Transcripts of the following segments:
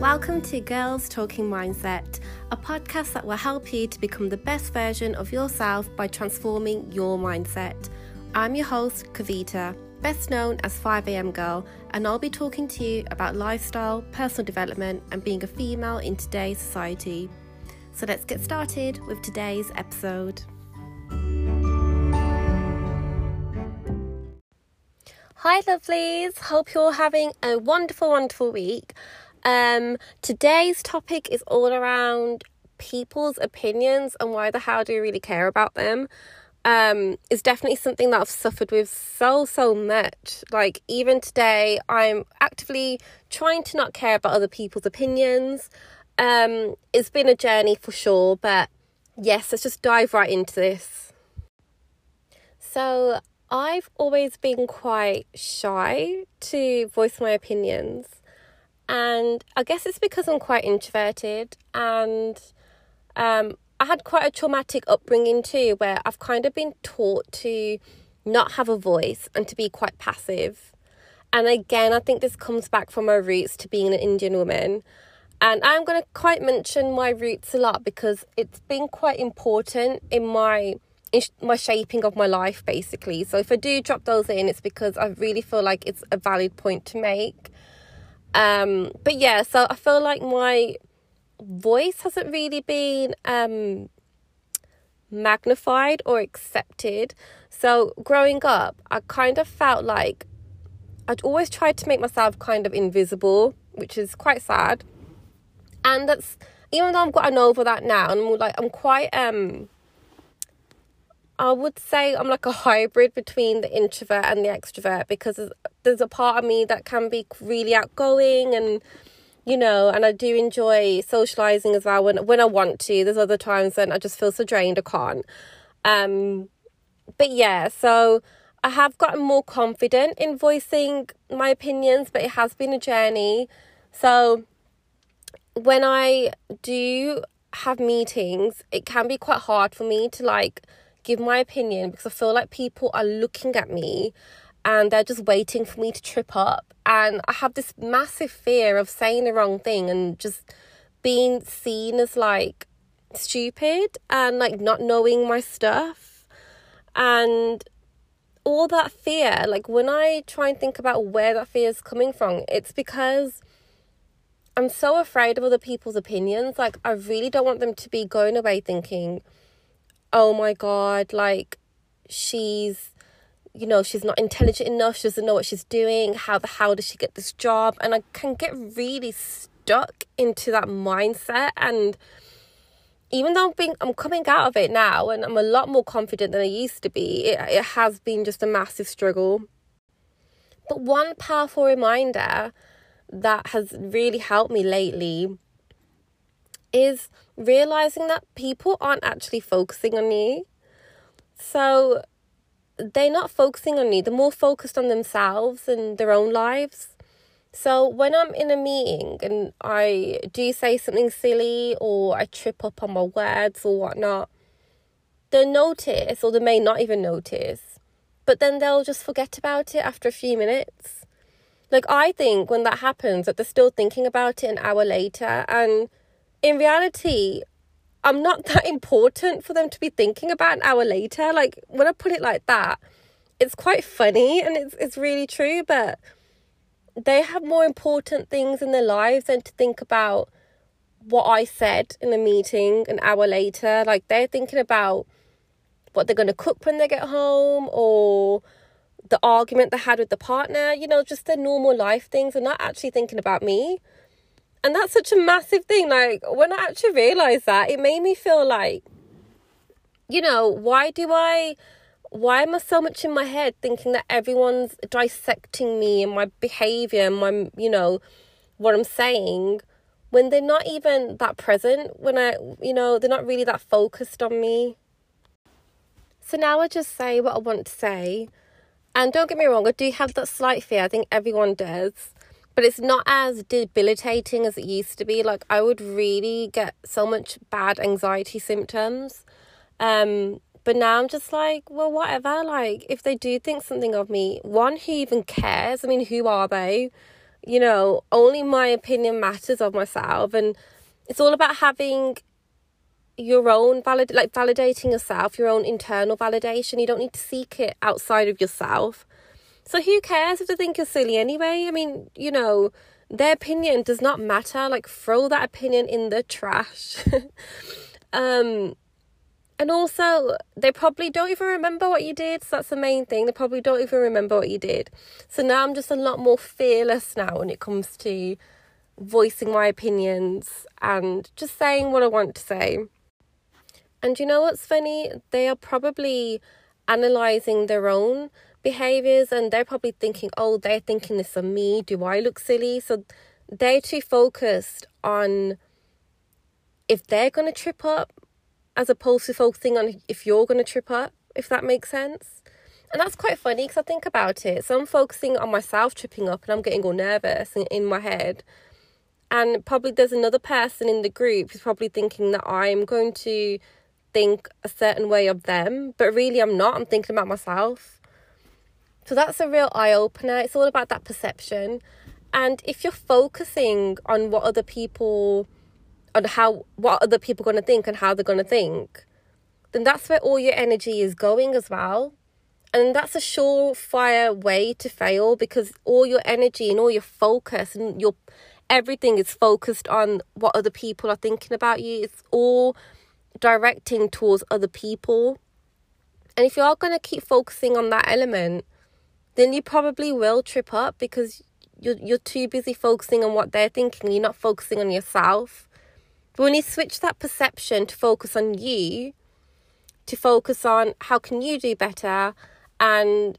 Welcome to Girls Talking Mindset, a podcast that will help you to become the best version of yourself by transforming your mindset. I'm your host, Kavita, best known as 5am Girl, and I'll be talking to you about lifestyle, personal development, and being a female in today's society. So let's get started with today's episode. Hi, lovelies. Hope you're having a wonderful, wonderful week. Um, today's topic is all around people's opinions and why the hell do we really care about them. Um, is definitely something that I've suffered with so so much. Like even today, I'm actively trying to not care about other people's opinions. Um, it's been a journey for sure, but yes, let's just dive right into this. So I've always been quite shy to voice my opinions. And I guess it's because I'm quite introverted and um, I had quite a traumatic upbringing too, where I've kind of been taught to not have a voice and to be quite passive. And again, I think this comes back from my roots to being an Indian woman. And I'm going to quite mention my roots a lot because it's been quite important in my in my shaping of my life basically. So if I do drop those in, it's because I really feel like it's a valid point to make. Um, but yeah, so I feel like my voice hasn't really been um, magnified or accepted. So growing up, I kind of felt like I'd always tried to make myself kind of invisible, which is quite sad. And that's even though I've gotten over that now, and I'm like I'm quite um I would say I'm like a hybrid between the introvert and the extrovert because there's a part of me that can be really outgoing and you know, and I do enjoy socializing as well when when I want to. There's other times when I just feel so drained I can't. Um, but yeah, so I have gotten more confident in voicing my opinions, but it has been a journey. So when I do have meetings, it can be quite hard for me to like give my opinion because I feel like people are looking at me and they're just waiting for me to trip up. And I have this massive fear of saying the wrong thing and just being seen as like stupid and like not knowing my stuff. And all that fear, like when I try and think about where that fear is coming from, it's because I'm so afraid of other people's opinions. Like, I really don't want them to be going away thinking, oh my god, like she's you know, she's not intelligent enough, she doesn't know what she's doing, how the hell does she get this job? And I can get really stuck into that mindset and even though I'm being I'm coming out of it now and I'm a lot more confident than I used to be, it it has been just a massive struggle. But one powerful reminder that has really helped me lately is realizing that people aren't actually focusing on you. So they're not focusing on you, they're more focused on themselves and their own lives. So when I'm in a meeting and I do say something silly or I trip up on my words or whatnot, they'll notice or they may not even notice, but then they'll just forget about it after a few minutes. Like I think when that happens that they're still thinking about it an hour later and in reality, I'm not that important for them to be thinking about an hour later. Like when I put it like that, it's quite funny and it's it's really true, but they have more important things in their lives than to think about what I said in a meeting an hour later. Like they're thinking about what they're going to cook when they get home or the argument they had with the partner, you know, just their normal life things and not actually thinking about me and that's such a massive thing like when i actually realized that it made me feel like you know why do i why am i so much in my head thinking that everyone's dissecting me and my behavior and my you know what i'm saying when they're not even that present when i you know they're not really that focused on me? So now i just say what i want to say. And don't get me wrong i do have that slight fear i think everyone does but it's not as debilitating as it used to be. Like I would really get so much bad anxiety symptoms. Um, but now I'm just like, well, whatever. Like if they do think something of me, one, who even cares? I mean, who are they? you know, only my opinion matters of myself. And it's all about having your own valid like validating yourself, your own internal validation. You don't need to seek it outside of yourself. So who cares if they think you're silly anyway? I mean, you know, their opinion does not matter. Like throw that opinion in the trash. um and also they probably don't even remember what you did so that's the main thing they probably don't even remember what you did so now i'm just a lot more fearless now when it comes to voicing my opinions and just saying what i want to say and you know what's funny they are probably analyzing their own behaviors and they're probably thinking oh they're thinking this of me do i look silly so they're too focused on if they're going to trip up as opposed to focusing on if you're going to trip up, if that makes sense. And that's quite funny because I think about it. So I'm focusing on myself tripping up and I'm getting all nervous in, in my head. And probably there's another person in the group who's probably thinking that I'm going to think a certain way of them, but really I'm not. I'm thinking about myself. So that's a real eye opener. It's all about that perception. And if you're focusing on what other people on how what other people are going to think and how they're going to think, then that's where all your energy is going as well. And that's a surefire way to fail because all your energy and all your focus and your everything is focused on what other people are thinking about you. It's all directing towards other people. And if you are going to keep focusing on that element, then you probably will trip up because you're, you're too busy focusing on what they're thinking. You're not focusing on yourself. But when you switch that perception to focus on you, to focus on how can you do better and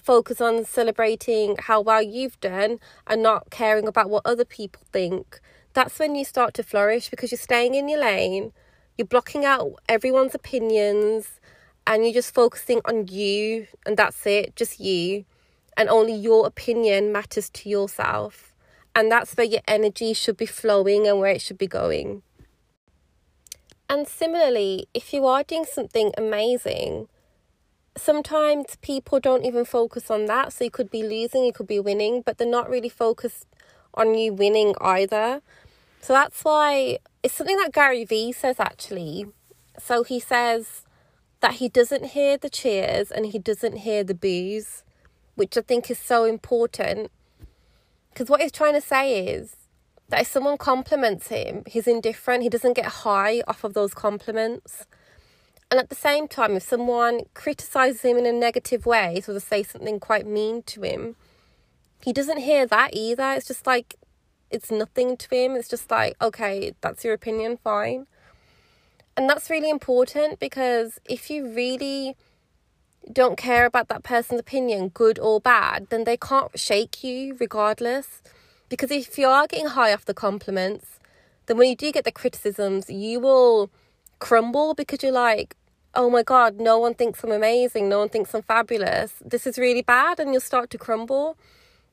focus on celebrating how well you've done and not caring about what other people think, that's when you start to flourish because you're staying in your lane, you're blocking out everyone's opinions, and you're just focusing on you, and that's it, just you, and only your opinion matters to yourself. And that's where your energy should be flowing and where it should be going. And similarly, if you are doing something amazing, sometimes people don't even focus on that. So you could be losing, you could be winning, but they're not really focused on you winning either. So that's why it's something that Gary Vee says actually. So he says that he doesn't hear the cheers and he doesn't hear the boos, which I think is so important because what he's trying to say is that if someone compliments him, he's indifferent. He doesn't get high off of those compliments. And at the same time, if someone criticizes him in a negative way, so they say something quite mean to him, he doesn't hear that either. It's just like, it's nothing to him. It's just like, okay, that's your opinion, fine. And that's really important because if you really don't care about that person's opinion, good or bad, then they can't shake you regardless. Because if you are getting high off the compliments, then when you do get the criticisms, you will crumble because you're like, oh my God, no one thinks I'm amazing, no one thinks I'm fabulous. This is really bad, and you'll start to crumble.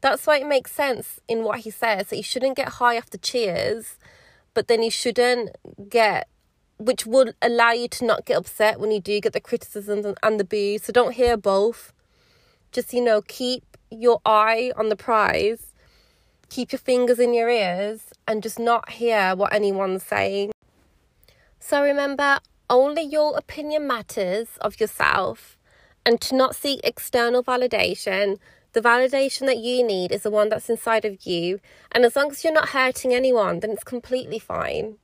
That's why it makes sense in what he says that you shouldn't get high off the cheers, but then you shouldn't get which would allow you to not get upset when you do get the criticisms and, the boos. So don't hear both. Just, you know, keep your eye on the prize, keep your fingers in your ears, and just not hear what anyone's saying. So remember, only your opinion matters of yourself, and to not seek external validation. The validation that you need is the one that's inside of you, and as long as you're not hurting anyone, then it's completely fine.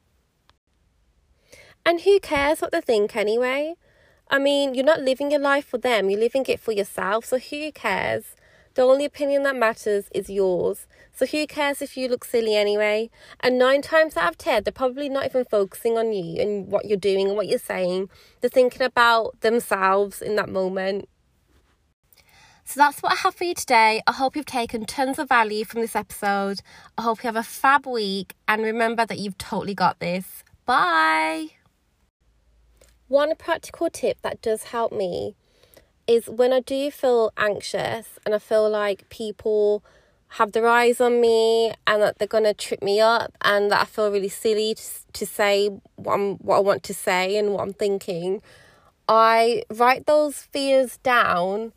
And who cares what they think anyway? I mean, you're not living your life for them, you're living it for yourself, so who cares? The only opinion that matters is yours. So who cares if you look silly anyway? And nine times out of ten, they're probably not even focusing on you and what you're doing and what you're saying. They're thinking about themselves in that moment. So that's what I have for you today. I hope you've taken tons of value from this episode. I hope you have a fab week and remember that you've totally got this. Bye. One practical tip that does help me is when I do feel anxious and I feel like people have their eyes on me and that they're going to trip me up and that I feel really silly to, to say what, I'm, what I want to say and what I'm thinking, I write those fears down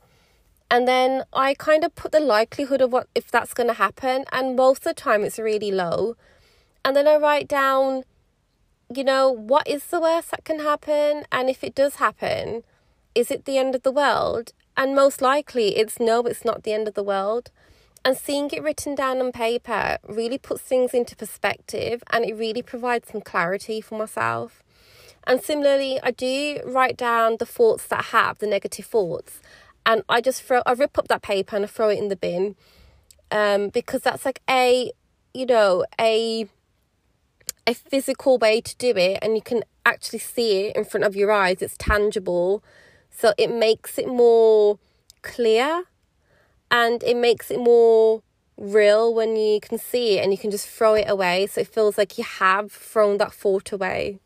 And then I kind of put the likelihood of what if that's going to happen, and most of the time it's really low. And then I write down, you know, what is the worst that can happen? And if it does happen, is it the end of the world? And most likely it's no, it's not the end of the world. And seeing it written down on paper really puts things into perspective and it really provides some clarity for myself. And similarly, I do write down the thoughts that I have, the negative thoughts, and I just throw, I rip up that paper and I throw it in the bin, um, because that's like a, you know, a, a physical way to do it, and you can actually see it in front of your eyes. It's tangible, so it makes it more clear and it makes it more real when you can see it and you can just throw it away. So it feels like you have thrown that thought away.